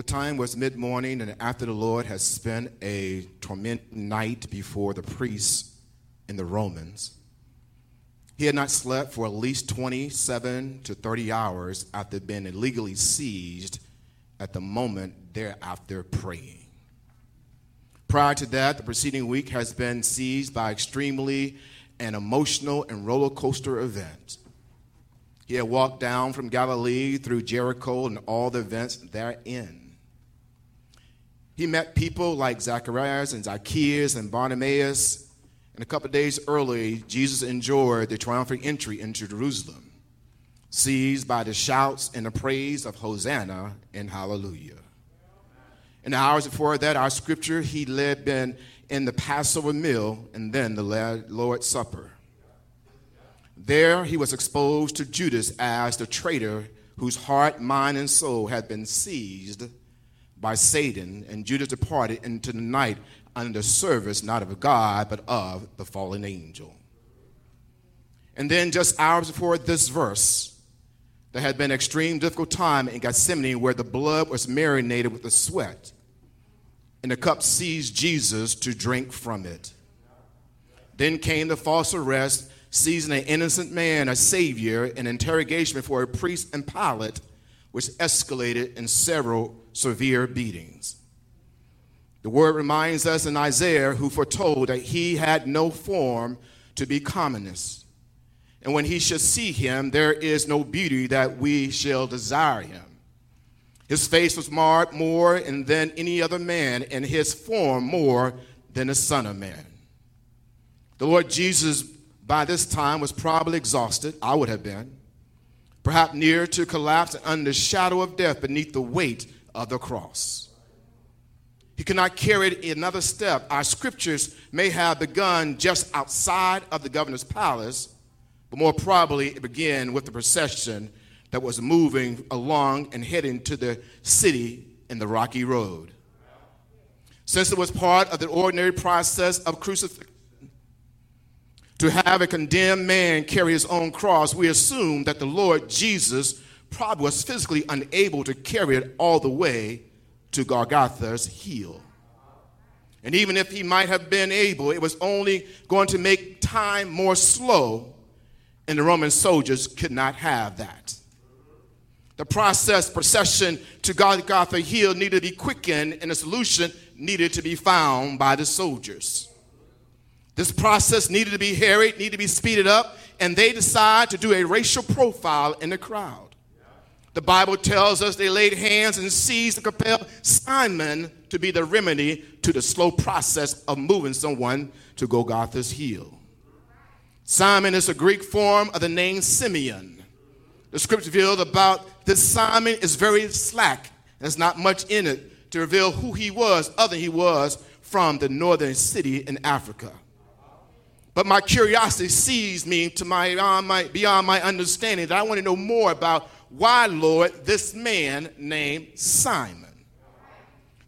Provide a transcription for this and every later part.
The time was mid morning, and after the Lord had spent a tormenting night before the priests and the Romans, he had not slept for at least 27 to 30 hours after being illegally seized at the moment thereafter praying. Prior to that, the preceding week has been seized by extremely an emotional and roller coaster event. He had walked down from Galilee through Jericho and all the events therein. He met people like Zacharias and Zacchaeus and Bartimaeus. And a couple days early, Jesus enjoyed the triumphant entry into Jerusalem, seized by the shouts and the praise of Hosanna and Hallelujah. In the hours before that, our scripture, he led been in the Passover meal and then the Lord's Supper. There, he was exposed to Judas as the traitor whose heart, mind, and soul had been seized by Satan, and Judas departed into the night under service not of God, but of the fallen angel. And then, just hours before this verse, there had been extreme difficult time in Gethsemane where the blood was marinated with the sweat, and the cup seized Jesus to drink from it. Then came the false arrest, seizing an innocent man, a savior, an interrogation before a priest and Pilate, which escalated in several severe beatings. The word reminds us in Isaiah, who foretold that he had no form to be commonest. And when he shall see him, there is no beauty that we shall desire him. His face was marred more than any other man, and his form more than the Son of Man. The Lord Jesus, by this time, was probably exhausted. I would have been. Perhaps near to collapse and under the shadow of death beneath the weight of the cross. He could not carry it another step. Our scriptures may have begun just outside of the governor's palace, but more probably it began with the procession that was moving along and heading to the city in the rocky road. Since it was part of the ordinary process of crucifixion to have a condemned man carry his own cross, we assume that the Lord Jesus probably was physically unable to carry it all the way to Golgotha's heel. And even if he might have been able, it was only going to make time more slow, and the Roman soldiers could not have that. The process, procession to Golgotha Hill needed to be quickened, and a solution needed to be found by the soldiers. This process needed to be harried, needed to be speeded up, and they decide to do a racial profile in the crowd. The Bible tells us they laid hands and seized to compel Simon to be the remedy to the slow process of moving someone to Golgotha's heel. Simon is a Greek form of the name Simeon. The scripture revealed about this Simon is very slack. There's not much in it to reveal who he was, other than he was from the northern city in Africa. But my curiosity seized me to my beyond my, beyond my understanding that I want to know more about why, Lord, this man named Simon?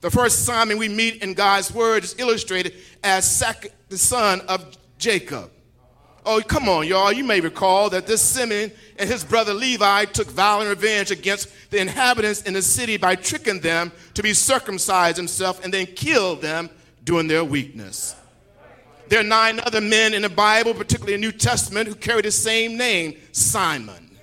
The first Simon we meet in God's word is illustrated as the son of Jacob. Oh, come on, y'all. You may recall that this Simon and his brother Levi took violent revenge against the inhabitants in the city by tricking them to be circumcised themselves and then kill them during their weakness. There are nine other men in the Bible, particularly in the New Testament, who carry the same name, Simon.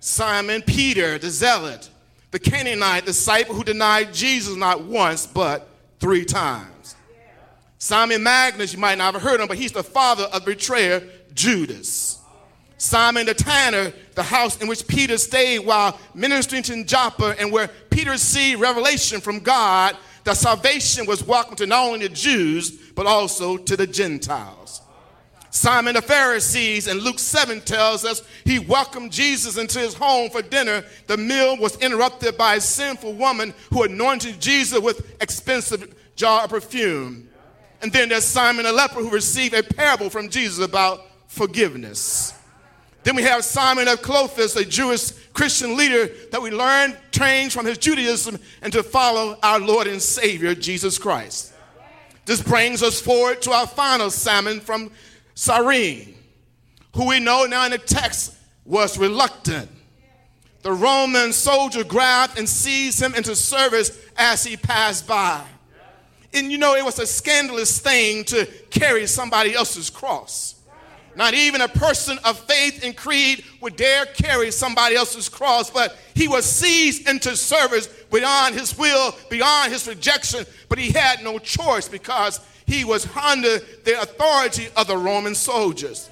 Simon Peter, the zealot, the Canaanite disciple who denied Jesus not once, but three times. Simon Magus, you might not have heard him, but he's the father of betrayer Judas. Simon the tanner, the house in which Peter stayed while ministering to Joppa, and where Peter received revelation from God that salvation was welcome to not only the Jews, but also to the Gentiles. Simon the Pharisees in Luke 7 tells us he welcomed Jesus into his home for dinner. The meal was interrupted by a sinful woman who anointed Jesus with expensive jar of perfume. And then there's Simon the leper who received a parable from Jesus about forgiveness. Then we have Simon of Clopas, a Jewish Christian leader that we learned changed from his Judaism and to follow our Lord and Savior Jesus Christ. This brings us forward to our final Simon from Cyrene, who we know now in the text was reluctant. the Roman soldier grabbed and seized him into service as he passed by. And you know, it was a scandalous thing to carry somebody else's cross. Not even a person of faith and creed would dare carry somebody else's cross, but he was seized into service beyond his will, beyond his rejection, but he had no choice because he was under the authority of the Roman soldiers.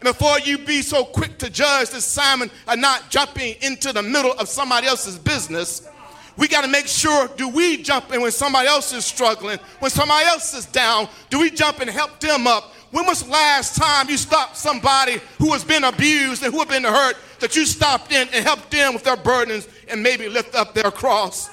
And before you be so quick to judge that Simon are not jumping into the middle of somebody else's business, we got to make sure do we jump in when somebody else is struggling, when somebody else is down? Do we jump and help them up? When was the last time you stopped somebody who has been abused and who have been hurt that you stopped in and helped them with their burdens and maybe lift up their cross?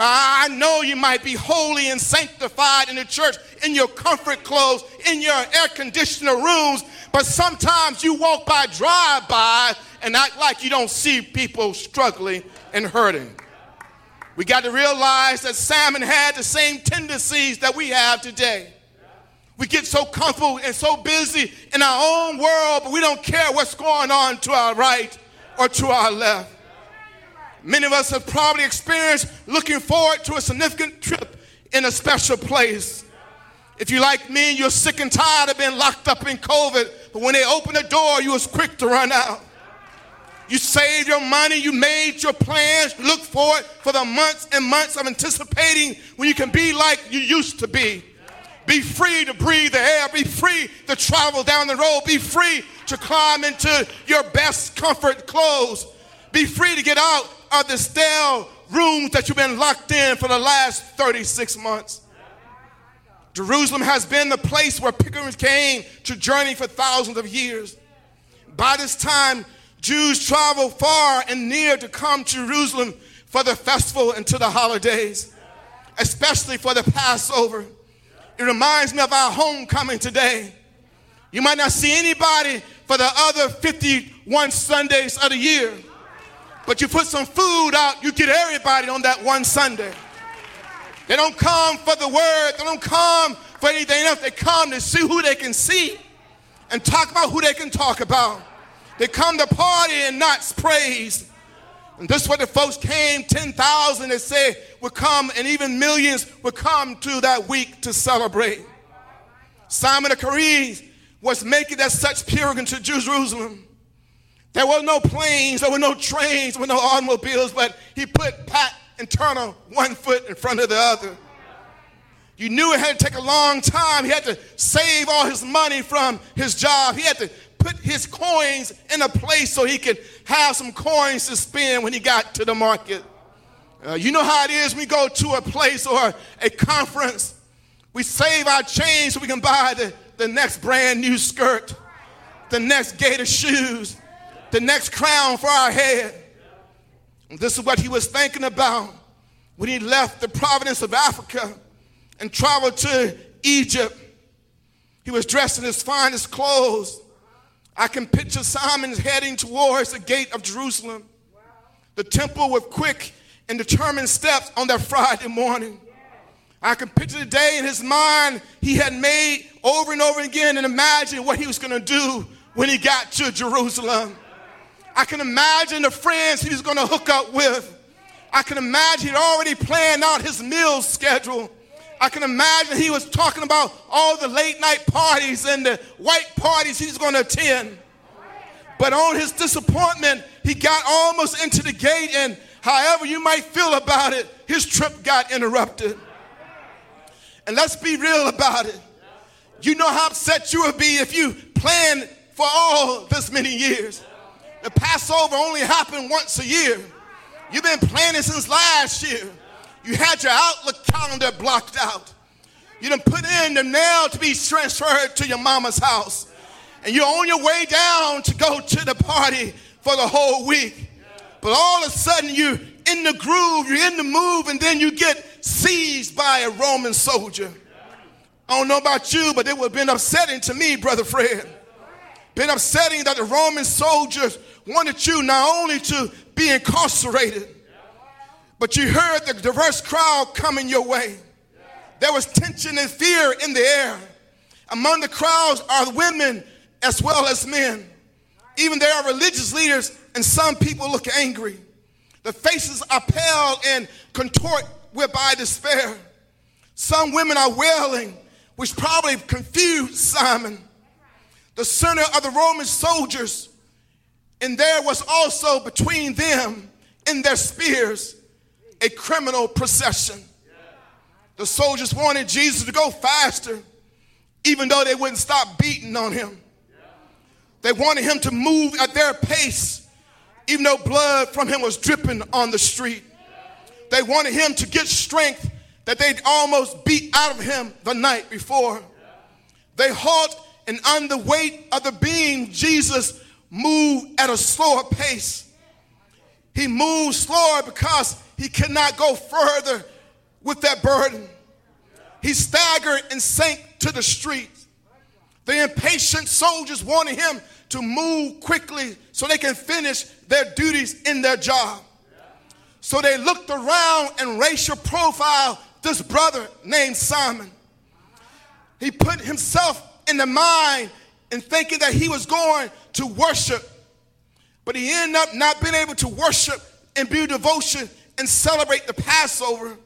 I know you might be holy and sanctified in the church, in your comfort clothes, in your air conditioner rooms, but sometimes you walk by, drive by, and act like you don't see people struggling and hurting. We got to realize that Simon had the same tendencies that we have today. We get so comfortable and so busy in our own world, but we don't care what's going on to our right or to our left. Many of us have probably experienced looking forward to a significant trip in a special place. If you like me, you're sick and tired of being locked up in COVID, but when they open the door, you was quick to run out. You saved your money, you made your plans, look forward for the months and months of anticipating when you can be like you used to be. Be free to breathe the air, be free to travel down the road, be free to climb into your best comfort clothes, be free to get out of the stale rooms that you've been locked in for the last 36 months. Jerusalem has been the place where pilgrims came to journey for thousands of years. By this time, Jews travel far and near to come to Jerusalem for the festival and to the holidays, especially for the Passover. It reminds me of our homecoming today. You might not see anybody for the other 51 Sundays of the year, but you put some food out, you get everybody on that one Sunday. They don't come for the word, they don't come for anything else. They come to see who they can see and talk about who they can talk about. They come to party and not praise. And this is what the folks came, 10,000 they say would come, and even millions would come to that week to celebrate. Simon of Cyrene was making that such pilgrimage to Jerusalem. There were no planes, there were no trains, there were no automobiles, but he put Pat and Turner one foot in front of the other. You knew it had to take a long time. He had to save all his money from his job. He had to put his coins in a place so he could have some coins to spend when he got to the market. Uh, you know how it is we go to a place or a conference, we save our change so we can buy the, the next brand new skirt, the next gator shoes, the next crown for our head. And this is what he was thinking about when he left the province of Africa and traveled to Egypt. He was dressed in his finest clothes. I can picture Simon heading towards the gate of Jerusalem, the temple with quick and determined steps on that Friday morning. I can picture the day in his mind he had made over and over again and imagine what he was going to do when he got to Jerusalem. I can imagine the friends he was going to hook up with. I can imagine he'd already planned out his meal schedule. I can imagine he was talking about all the late night parties and the white parties he's going to attend. But on his disappointment, he got almost into the gate, and however you might feel about it, his trip got interrupted. And let's be real about it. You know how upset you would be if you planned for all this many years. The Passover only happened once a year. You've been planning since last year. You had your Outlook calendar blocked out. You didn't put in the mail to be transferred to your mama's house. And you're on your way down to go to the party for the whole week. But all of a sudden, you're in the groove, you're in the move, and then you get seized by a Roman soldier. I don't know about you, but it would have been upsetting to me, Brother Fred. Been upsetting that the Roman soldiers wanted you not only to be incarcerated, but you heard the diverse crowd coming your way. There was tension and fear in the air. Among the crowds are women as well as men. Even there are religious leaders and some people look angry. The faces are pale and contort whereby despair. Some women are wailing, which probably confused Simon, the center of the Roman soldiers. And there was also between them and their spears a criminal procession. The soldiers wanted Jesus to go faster, even though they wouldn't stop beating on him. They wanted him to move at their pace, even though blood from him was dripping on the street. They wanted him to get strength that they'd almost beat out of him the night before. They halt, and under the weight of the beam, Jesus moved at a slower pace. He moved slower because he could not go further with that burden. He staggered and sank to the street. The impatient soldiers wanted him to move quickly so they can finish their duties in their job. So they looked around and racial profile this brother named Simon. He put himself in the mind and thinking that he was going to worship, but he ended up not being able to worship and be devotion and celebrate the Passover,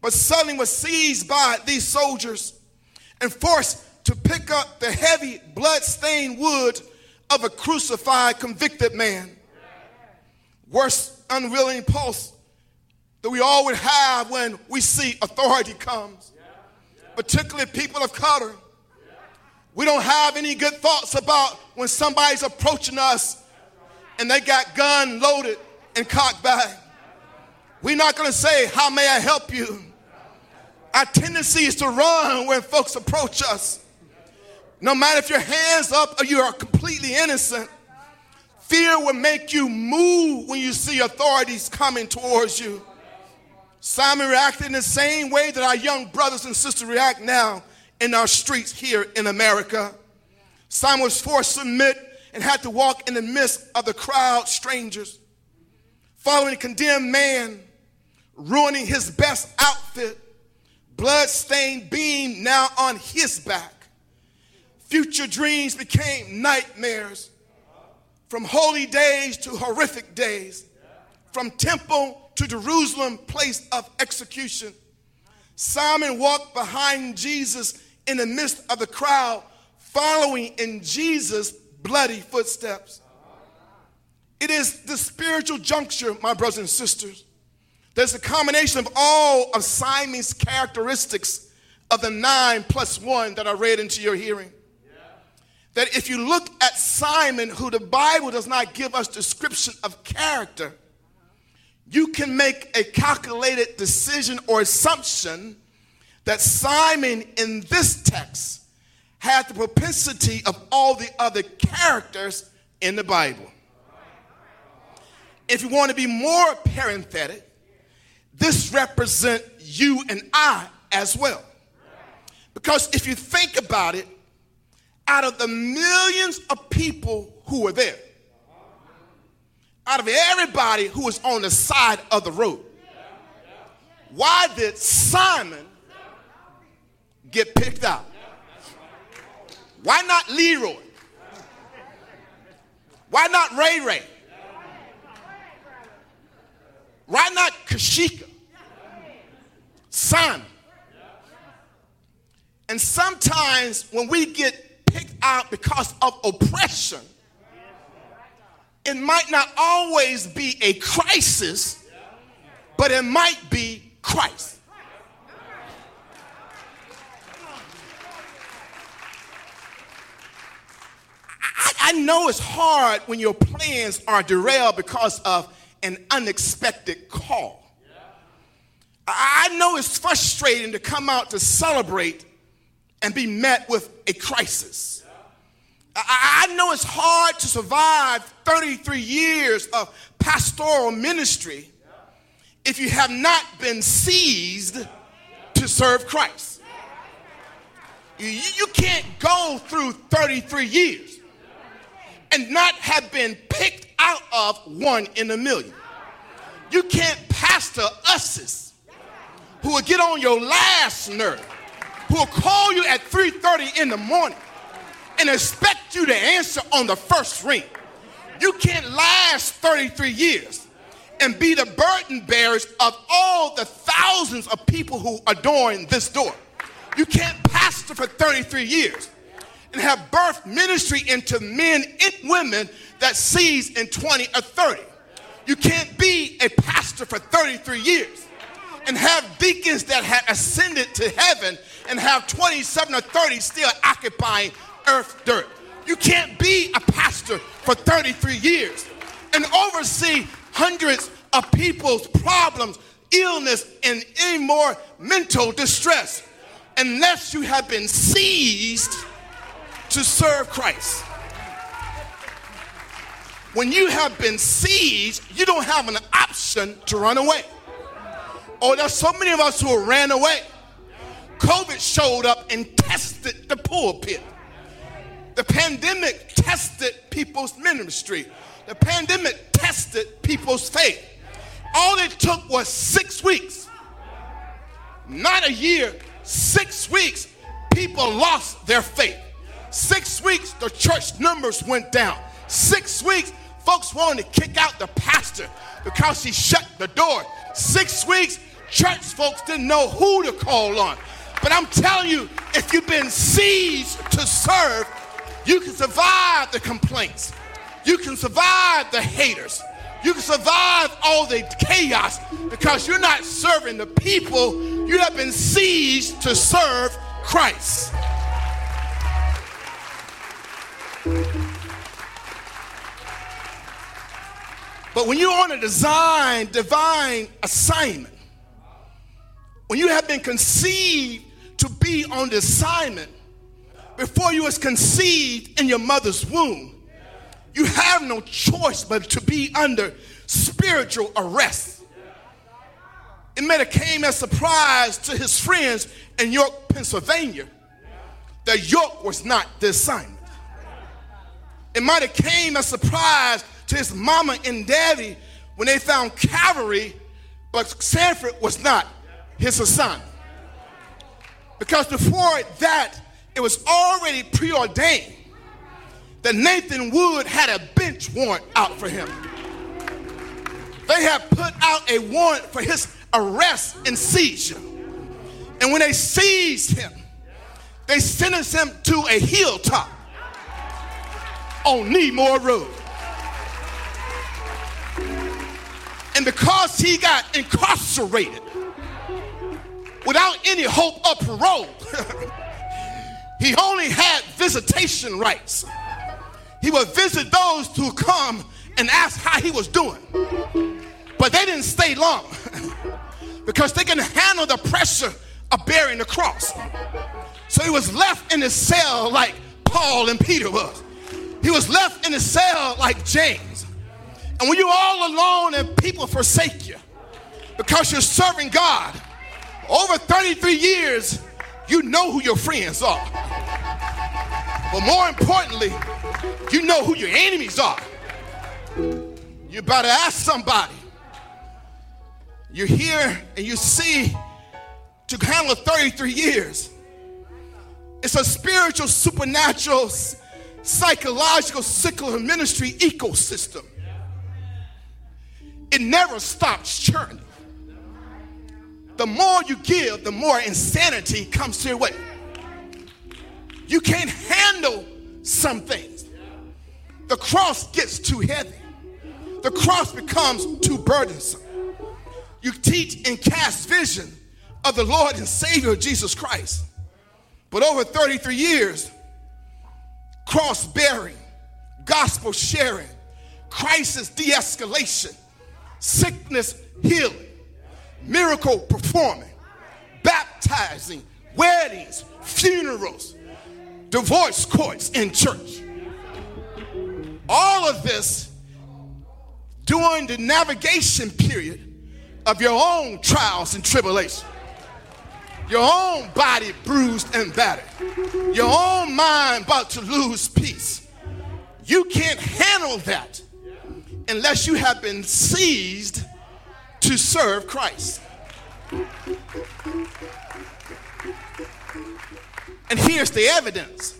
but suddenly was seized by these soldiers and forced to pick up the heavy blood-stained wood of a crucified, convicted man. Worst unwilling pulse that we all would have when we see authority comes, particularly people of color. We don't have any good thoughts about when somebody's approaching us and they got gun loaded and cocked back. We're not going to say, How may I help you? Our tendency is to run when folks approach us. No matter if your hands up or you are completely innocent, fear will make you move when you see authorities coming towards you. Simon reacted in the same way that our young brothers and sisters react now in our streets here in America. Simon was forced to submit and had to walk in the midst of the crowd, strangers, following a condemned man, ruining his best outfit, blood-stained beam now on his back. Future dreams became nightmares. From holy days to horrific days, from temple to Jerusalem, place of execution. Simon walked behind Jesus in the midst of the crowd, following in Jesus' bloody footsteps. It is the spiritual juncture, my brothers and sisters. There's a combination of all of Simon's characteristics of the nine plus one that I read into your hearing. That if you look at Simon, who the Bible does not give us description of character, you can make a calculated decision or assumption that Simon in this text had the propensity of all the other characters in the Bible. If you want to be more parenthetic, this represents you and I as well. Because if you think about it, out of the millions of people who were there, out of everybody who was on the side of the road. Why did Simon get picked out? Why not Leroy? Why not Ray Ray? Why not Kashika? Simon. And sometimes when we get out because of oppression, it might not always be a crisis, but it might be Christ. I, I, know it's hard when your plans are derailed because of an unexpected call. I know it's frustrating to come out to celebrate and be met with a crisis. I know it's hard to survive 33 years of pastoral ministry if you have not been seized to serve Christ. You, can't go through 33 years and not have been picked out of one in a million. You can't pastor us's who will get on your last nerve, who will call you at 3:30 in the morning and expect you to answer on the first ring. You can't last 33 years and be the burden bearers of all the thousands of people who adorn this door. You can't pastor for 33 years and have birth ministry into men and women that sees in 20 or 30. You can't be a pastor for 33 years and have deacons that have ascended to heaven and have 27 or 30 still occupying earth dirt. You can't be a pastor for 33 years and oversee hundreds of people's problems, illness, and any more mental distress unless you have been seized to serve Christ. When you have been seized, you don't have an option to run away. Oh, there's so many of us who ran away. COVID showed up and tested the pulpit. The pandemic tested people's ministry. The pandemic tested people's faith. All it took was six weeks, not a year, six weeks, people lost their faith. Six weeks, the church numbers went down. Six weeks, folks wanted to kick out the pastor because he shut the door. Six weeks, church folks didn't know who to call on. But I'm telling you, if you've been seized to serve, you can survive the complaints. You can survive the haters. You can survive all the chaos because you're not serving the people. You have been seized to serve Christ. But when you're on a design, divine assignment, when you have been conceived to be on the assignment before you was conceived in your mother's womb, you have no choice but to be under spiritual arrest. It may have came as a surprise to his friends in York, Pennsylvania, that York was not the assignment. It might have came as a surprise to his mama and daddy when they found Calvary, but Sanford was not his assignment. Because before that, it was already preordained that Nathan Wood had a bench warrant out for him. They had put out a warrant for his arrest and seizure. And when they seized him, they sentenced him to a hilltop on Needmore Road. And because he got incarcerated without any hope of parole, he only had visitation rights. He would visit those who come and ask how he was doing. But they didn't stay long because they can handle the pressure of bearing the cross. So he was left in his cell like Paul and Peter was. He was left in his cell like James. And when you're all alone and people forsake you because you're serving God, over 33 years, you know who your friends are. But more importantly, you know who your enemies are. You better ask somebody. You're here and you see to handle 33 years. It's a spiritual, supernatural, psychological, secular ministry ecosystem. It never stops churning. The more you give, the more insanity comes to your way. You can't handle some things. The cross gets too heavy. The cross becomes too burdensome. You teach and cast vision of the Lord and Savior Jesus Christ. But over 33 years, cross bearing, gospel sharing, crisis de escalation, sickness healing, miracle performing, baptizing, weddings, funerals, divorce courts in church. All of this during the navigation period of your own trials and tribulation. Your own body bruised and battered. Your own mind about to lose peace. You can't handle that unless you have been seized to serve Christ. And here's the evidence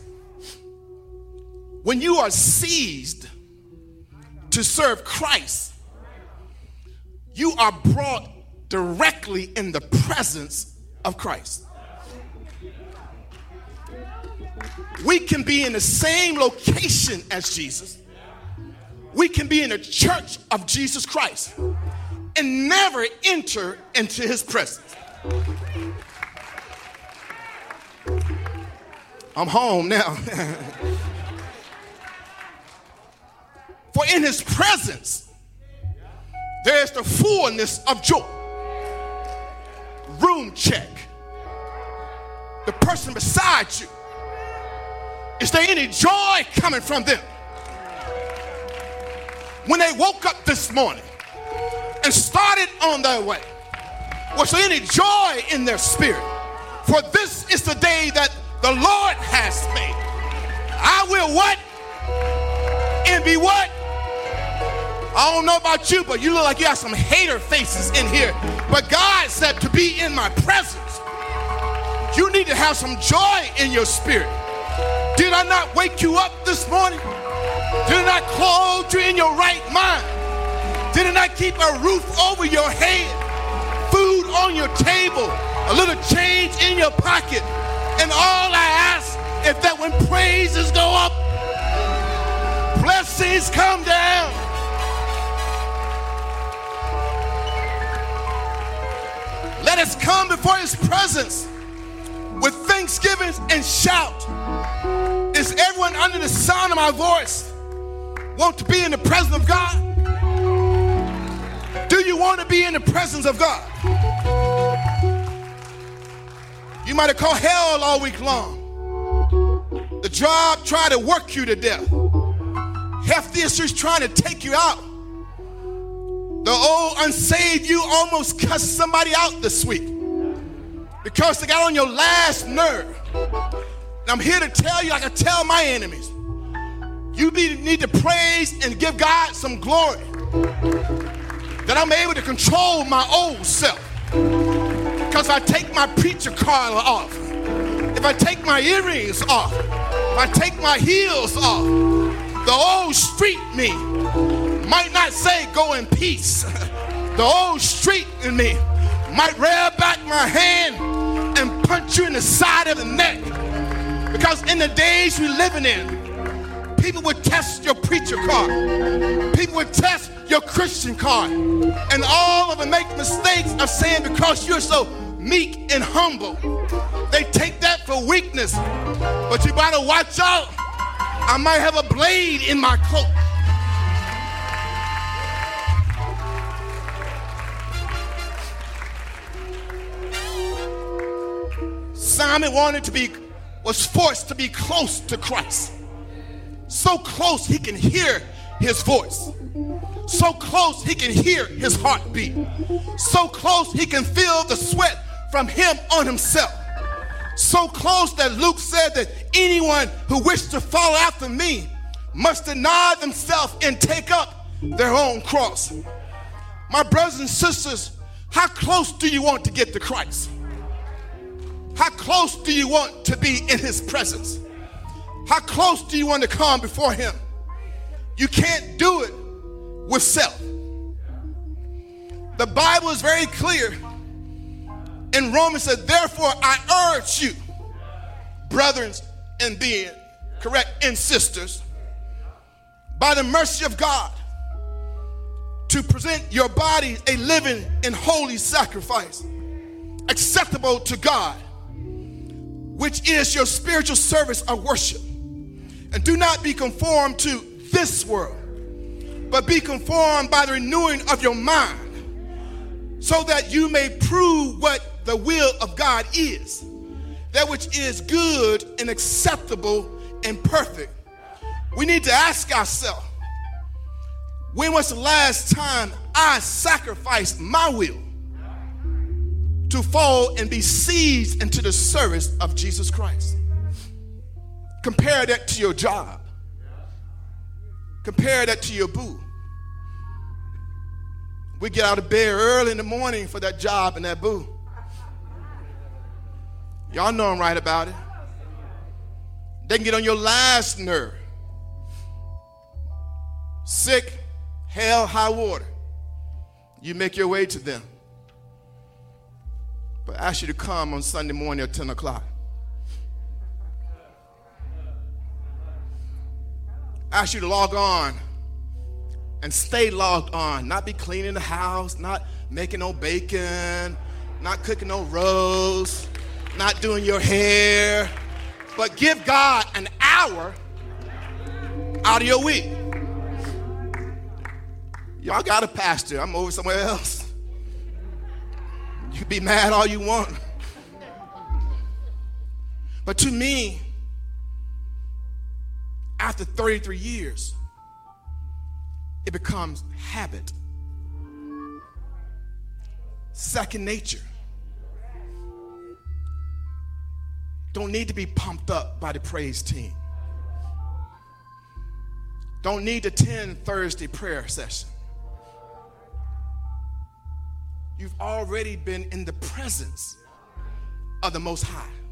when you are seized to serve Christ, you are brought directly in the presence of Christ. We can be in the same location as Jesus. We can be in the church of Jesus Christ and never enter into his presence. I'm home now. For in his presence, there is the fullness of joy. Room check. The person beside you, is there any joy coming from them? When they woke up this morning and started on their way, was there any joy in their spirit? For this is the day that the Lord has made. I will what? And be what? I don't know about you, but you look like you have some hater faces in here. But God said to be in my presence, you need to have some joy in your spirit. Did I not wake you up this morning? Did I not clothe you in your right mind? Did I keep a roof over your head? Food on your table, a little change in your pocket. And all I ask is that when praises go up, blessings come down. Let us come before his presence with thanksgivings and shout. Is everyone under the sound of my voice want to be in the presence of God? Want to be in the presence of God? You might have called hell all week long. The job tried to work you to death. Health issues trying to take you out. The old unsaved you almost cussed somebody out this week because they got on your last nerve. And I'm here to tell you, like I tell my enemies, you need to praise and give God some glory that I'm able to control my old self. Because I take my preacher collar off, if I take my earrings off, if I take my heels off, the old street me might not say go in peace. the old street in me might rear back my hand and punch you in the side of the neck. Because in the days we're living in, people would test your preacher card. People would test your Christian card. And all of them make mistakes of saying because you're so meek and humble. They take that for weakness. But you better watch out. I might have a blade in my cloak. Simon wanted to be, was forced to be close to Christ. So close he can hear his voice. So close he can hear his heartbeat. So close he can feel the sweat from him on himself. So close that Luke said that anyone who wished to follow after me must deny themselves and take up their own cross. My brothers and sisters, how close do you want to get to Christ? How close do you want to be in his presence? How close do you want to come before him? You can't do it with self. The Bible is very clear. In Romans said, therefore I urge you, brothers and being correct, and sisters, by the mercy of God, to present your bodies a living and holy sacrifice, acceptable to God, which is your spiritual service of worship. And do not be conformed to this world, but be conformed by the renewing of your mind, so that you may prove what the will of God is, that which is good and acceptable and perfect. We need to ask ourselves when was the last time I sacrificed my will to fall and be seized into the service of Jesus Christ? Compare that to your job. Compare that to your boo. We get out of bed early in the morning for that job and that boo. Y'all know I'm right about it. They can get on your last nerve. Sick, hell, high water, you make your way to them. But I ask you to come on Sunday morning at 10 o'clock. Ask you to log on and stay logged on, not be cleaning the house, not making no bacon, not cooking no roast, not doing your hair, but give God an hour out of your week. Y'all got a pastor. I'm over somewhere else. You be mad all you want. But to me, after 33 years, it becomes habit, second nature. Don't need to be pumped up by the praise team. Don't need to attend Thursday prayer session. You've already been in the presence of the Most High.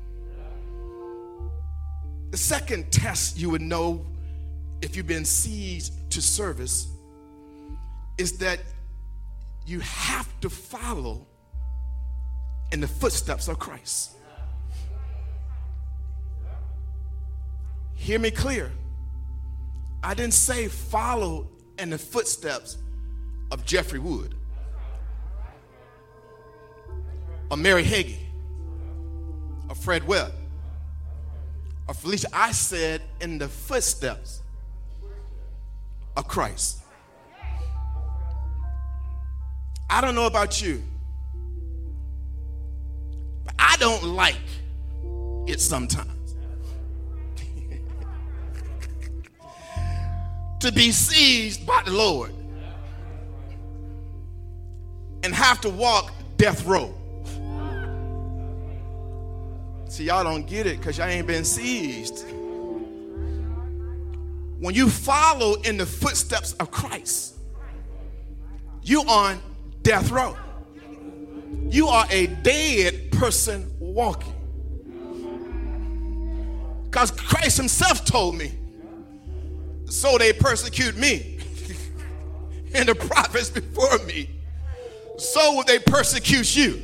The second test you would know if you've been seized to service is that you have to follow in the footsteps of Christ. Hear me clear. I didn't say follow in the footsteps of Jeffrey Wood or Mary Hagee or Fred Webb or Felicia. I said in the footsteps of Christ. I don't know about you, but I don't like it sometimes. to be seized by the Lord and have to walk death row. See, y'all don't get it because y'all ain't been seized. When you follow in the footsteps of Christ, you on death row. You are a dead person walking. Because Christ Himself told me so they persecute me and the prophets before me. So will they persecute you.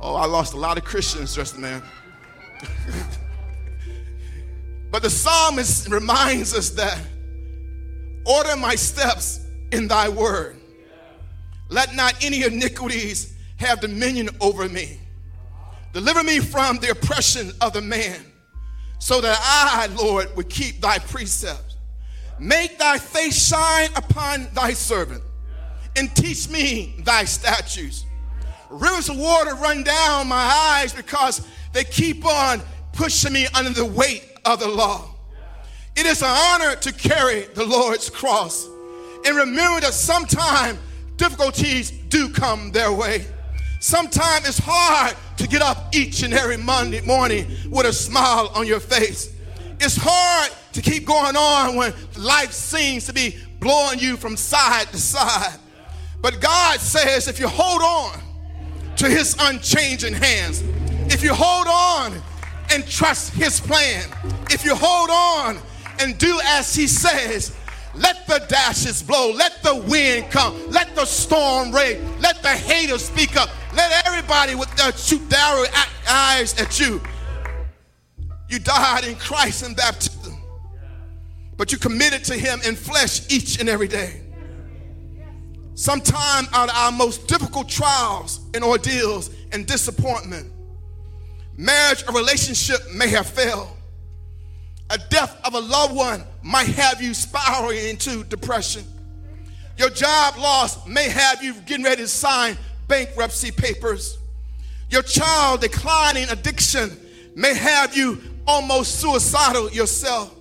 Oh, I lost a lot of Christians just man. but the psalmist reminds us that order my steps in thy word. Let not any iniquities have dominion over me. Deliver me from the oppression of the man so that I, Lord, would keep thy precepts. Make thy face shine upon thy servant and teach me thy statutes. Rivers of water run down my eyes because they keep on pushing me under the weight of the law. It is an honor to carry the Lord's cross. And remember that sometimes difficulties do come their way. Sometimes it's hard to get up each and every Monday morning with a smile on your face. It's hard to keep going on when life seems to be blowing you from side to side. But God says if you hold on to his unchanging hands, if you hold on and trust his plan, if you hold on and do as he says, let the dashes blow. Let the wind come. Let the storm rage. Let the haters speak up. Let everybody with their shoot arrow eyes at you. You died in Christ in baptism, but you committed to Him in flesh each and every day. Sometime out of our most difficult trials and ordeals and disappointment, marriage or relationship may have failed. A death of a loved one might have you spiraling into depression. Your job loss may have you getting ready to sign bankruptcy papers. Your child declining addiction may have you almost suicidal yourself.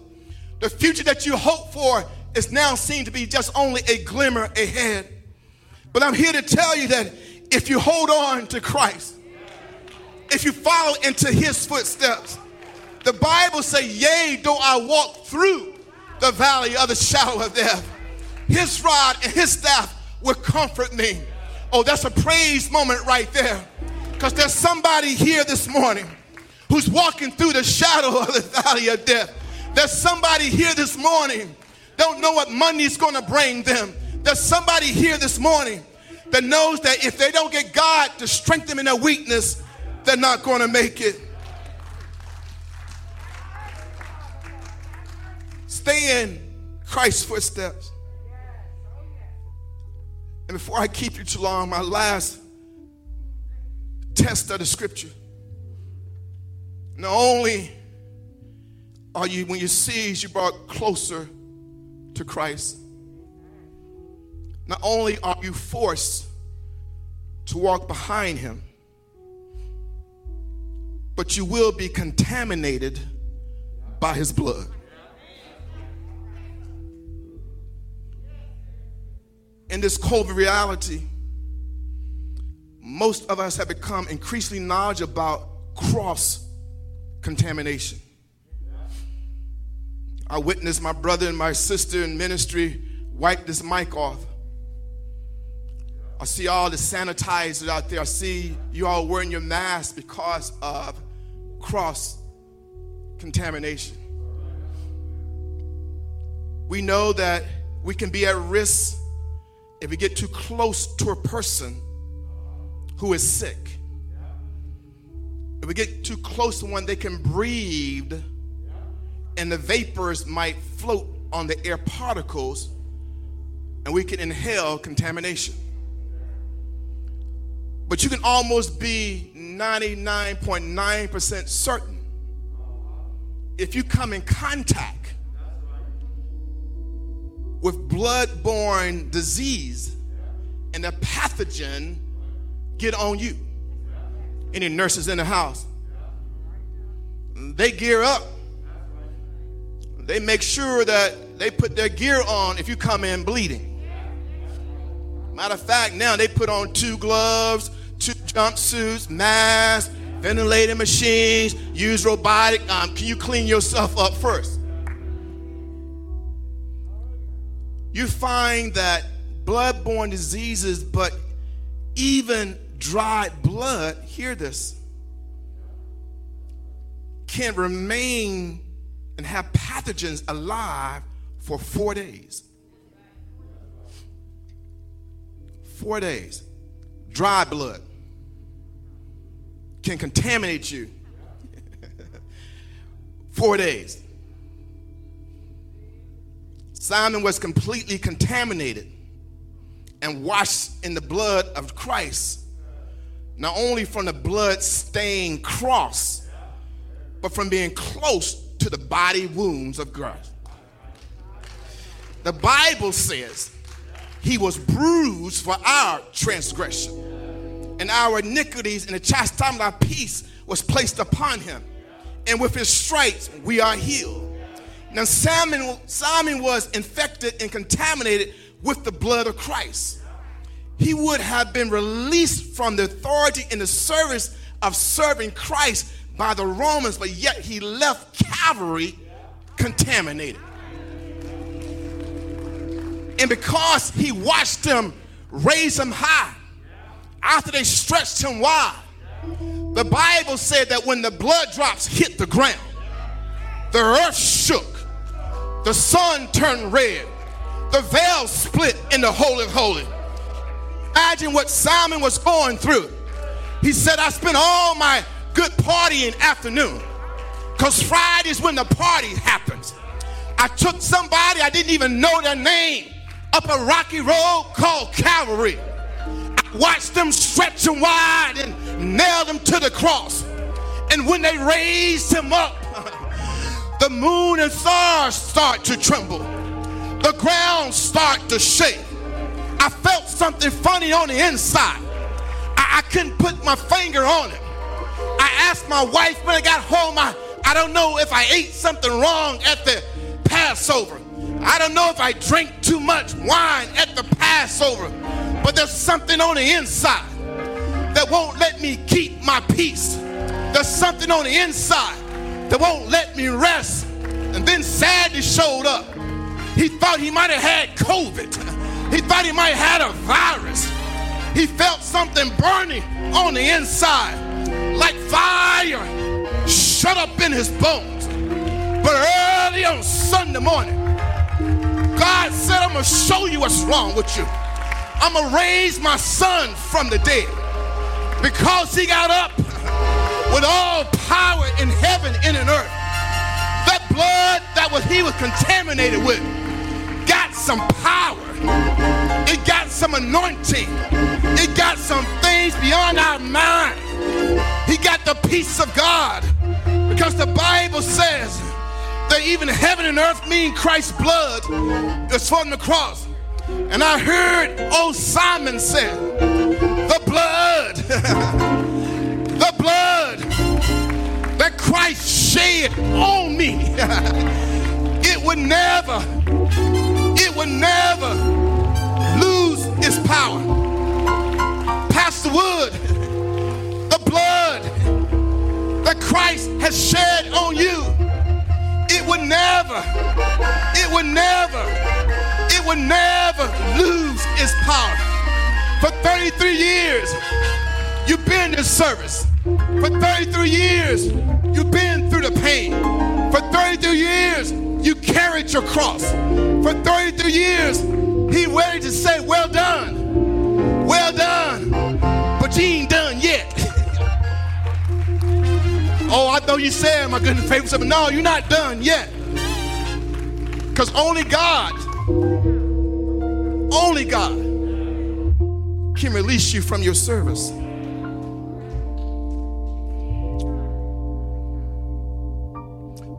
The future that you hope for is now seen to be just only a glimmer ahead. But I'm here to tell you that if you hold on to Christ, if you follow into his footsteps, the Bible says, Yea, though I walk through the valley of the shadow of death, his rod and his staff will comfort me. Oh, that's a praise moment right there. Because there's somebody here this morning who's walking through the shadow of the valley of death. There's somebody here this morning don't know what money is going to bring them. There's somebody here this morning that knows that if they don't get God to strengthen them in their weakness, they're not going to make it. Stay in Christ's footsteps. And before I keep you too long, my last test of the scripture. Not only are you, when you seize, you brought closer to Christ. Not only are you forced to walk behind him, but you will be contaminated by his blood. In this COVID reality, most of us have become increasingly knowledgeable about cross contamination. I witnessed my brother and my sister in ministry wipe this mic off. I see all the sanitizers out there. I see you all wearing your masks because of cross contamination. We know that we can be at risk if we get too close to a person who is sick. If we get too close to one, they can breathe and the vapors might float on the air particles and we can inhale contamination. But you can almost be 99.9% certain if you come in contact with blood-borne disease and a pathogen get on you. Any nurses in the house? They gear up they make sure that they put their gear on if you come in bleeding. Matter of fact, now they put on two gloves, jumpsuits, masks, ventilating machines, use robotic. Um, can you clean yourself up first? You find that blood-borne diseases, but even dried blood, hear this, can remain and have pathogens alive for four days. Four days. Dry blood can contaminate you. four days. Simon was completely contaminated and washed in the blood of Christ, not only from the blood stained cross, but from being close to the body wounds of Christ. The Bible says he was bruised for our transgression, and our iniquities and the chastisement of peace was placed upon him. And with his stripes we are healed. Now Simon, Simon was infected and contaminated with the blood of Christ. He would have been released from the authority and the service of serving Christ by the Romans, but yet he left Calvary contaminated. And because he watched them raise him high, after they stretched him wide, the Bible said that when the blood drops hit the ground, the earth shook, the sun turned red, the veil split in the Holy of Holy. Imagine what Simon was going through. He said, I spent all my good partying afternoon. Because Friday is when the party happens. I took somebody, I didn't even know their name, up a rocky road called Calvary. Watched them stretch them wide and nail them to the cross. And when they raised him up, the moon and stars start to tremble. The ground start to shake. I felt something funny on the inside. I, I couldn't put my finger on it. I asked my wife when I got home, I, I don't know if I ate something wrong at the Passover. I don't know if I drank too much wine at the Passover, but there's something on the inside that won't let me keep my peace. There's something on the inside that won't let me rest. And then sadly showed up. He thought he might have had COVID. He thought he might have had a virus. He felt something burning on the inside like fire shut up in his bones. But early on Sunday morning, God said, I'm going to show you what's wrong with you. I'm going to raise my son from the dead. Because he got up with all power in heaven and in earth. That blood that was he was contaminated with got some power. It got some anointing. It got some things beyond our mind. He got the peace of God. Because the Bible says that even heaven and earth mean Christ's blood is from the cross. And I heard old Simon say, the blood, the blood that Christ shed on me, it would never, it would never lose its power. Pastor Wood, the blood that Christ has shed on you, it would never, it would never, it would never lose its power. For 33 years, you've been in service. For 33 years, you've been through the pain. For 33 years, you carried your cross. For 33 years, he ready to say, well done, well done, but you ain't done yet. oh, I thought you said my goodness, faithful servant. No, you're not done yet. Because only God, only God can release you from your service.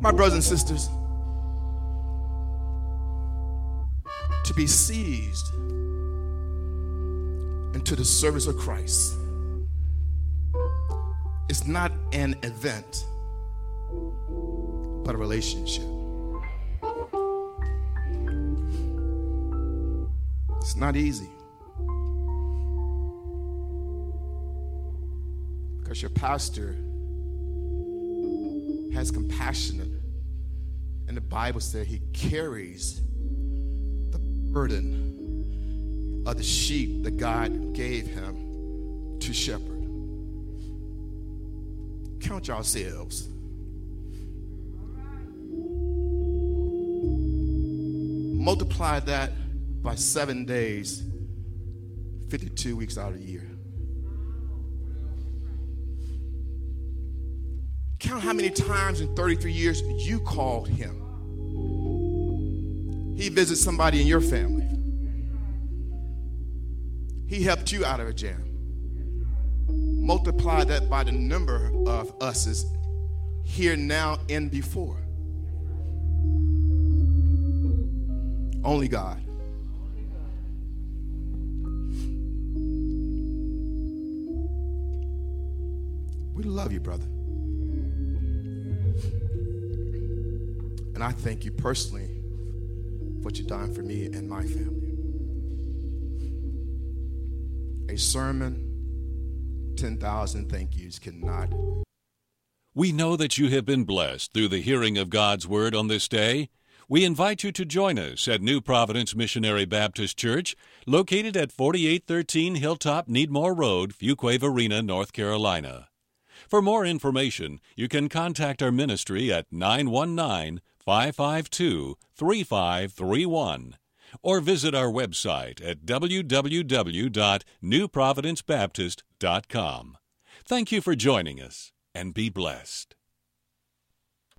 My brothers and sisters, to be seized into the service of Christ is not an event, but a relationship. It's not easy. Because your pastor has compassion. And the Bible said he carries the burden of the sheep that God gave him to shepherd. Count yourselves. Multiply that by seven days, 52 weeks out of the year. Count how many times in 33 years you called him. He visited somebody in your family. He helped you out of a jam. Multiply that by the number of us's here, now, and before. Only God. We love you, brother. And I thank you personally for what you've done for me and my family. A sermon, 10,000 thank yous cannot. We know that you have been blessed through the hearing of God's Word on this day. We invite you to join us at New Providence Missionary Baptist Church, located at 4813 Hilltop Needmore Road, Fuquay Varina, North Carolina. For more information, you can contact our ministry at 919 552 3531 or visit our website at www.newprovidencebaptist.com. Thank you for joining us and be blessed.